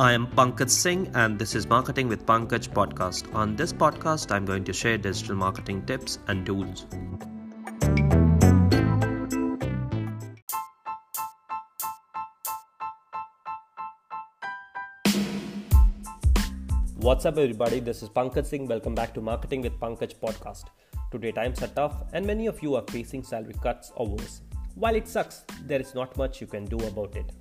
I am Pankaj Singh, and this is Marketing with Pankaj podcast. On this podcast, I'm going to share digital marketing tips and tools. What's up, everybody? This is Pankaj Singh. Welcome back to Marketing with Pankaj podcast. Today, times are tough, and many of you are facing salary cuts or worse. While it sucks, there is not much you can do about it.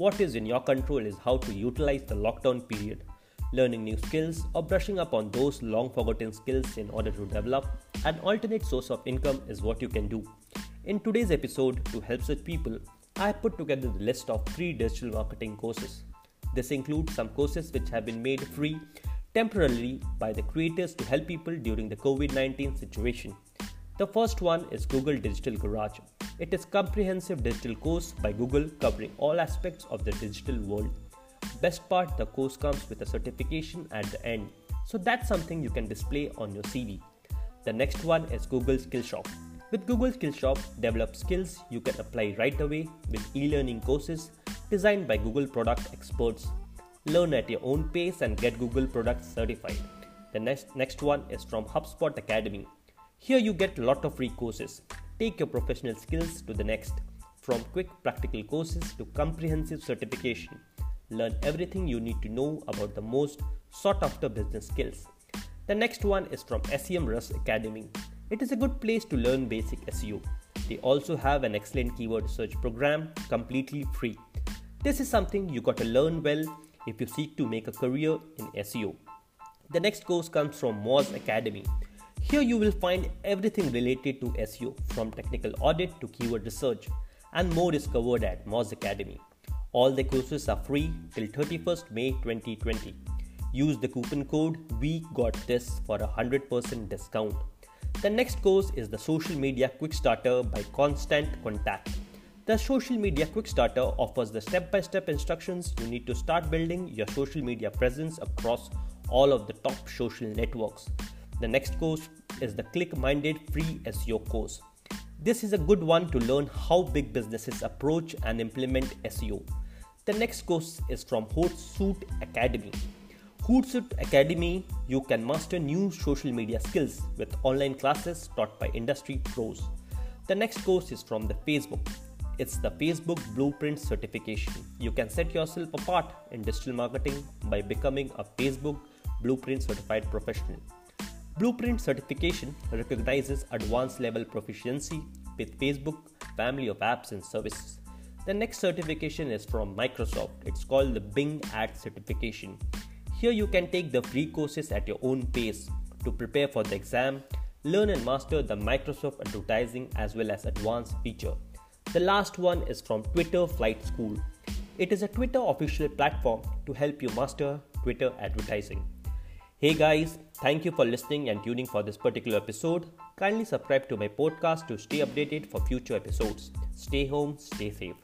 What is in your control is how to utilize the lockdown period, learning new skills, or brushing up on those long forgotten skills in order to develop an alternate source of income is what you can do. In today's episode, to help such people, I put together the list of three digital marketing courses. This includes some courses which have been made free temporarily by the creators to help people during the COVID 19 situation. The first one is Google Digital Garage. It is a comprehensive digital course by Google covering all aspects of the digital world. Best part, the course comes with a certification at the end. So that's something you can display on your CV. The next one is Google Skillshop. With Google Skillshop, develop skills you can apply right away with e-learning courses designed by Google product experts. Learn at your own pace and get Google products certified. The next next one is from HubSpot Academy. Here you get a lot of free courses. Take your professional skills to the next, from quick practical courses to comprehensive certification. Learn everything you need to know about the most sought after business skills. The next one is from SEMrush Academy. It is a good place to learn basic SEO. They also have an excellent keyword search program completely free. This is something you got to learn well if you seek to make a career in SEO. The next course comes from Moz Academy. Here you will find everything related to SEO from technical audit to keyword research and more is covered at Moz Academy. All the courses are free till 31st May 2020. Use the coupon code we got this for a 100% discount. The next course is the Social Media Quick Starter by Constant Contact. The Social Media Quick Starter offers the step by step instructions you need to start building your social media presence across all of the top social networks. The next course is the ClickMinded Free SEO course. This is a good one to learn how big businesses approach and implement SEO. The next course is from Hootsuite Academy. Hootsuite Academy, you can master new social media skills with online classes taught by industry pros. The next course is from the Facebook. It's the Facebook Blueprint certification. You can set yourself apart in digital marketing by becoming a Facebook Blueprint certified professional. Blueprint certification recognizes advanced level proficiency with Facebook family of apps and services. The next certification is from Microsoft. It's called the Bing Ad certification. Here you can take the free courses at your own pace to prepare for the exam, learn and master the Microsoft advertising as well as advanced feature. The last one is from Twitter Flight School. It is a Twitter official platform to help you master Twitter advertising. Hey guys, thank you for listening and tuning for this particular episode. Kindly subscribe to my podcast to stay updated for future episodes. Stay home, stay safe.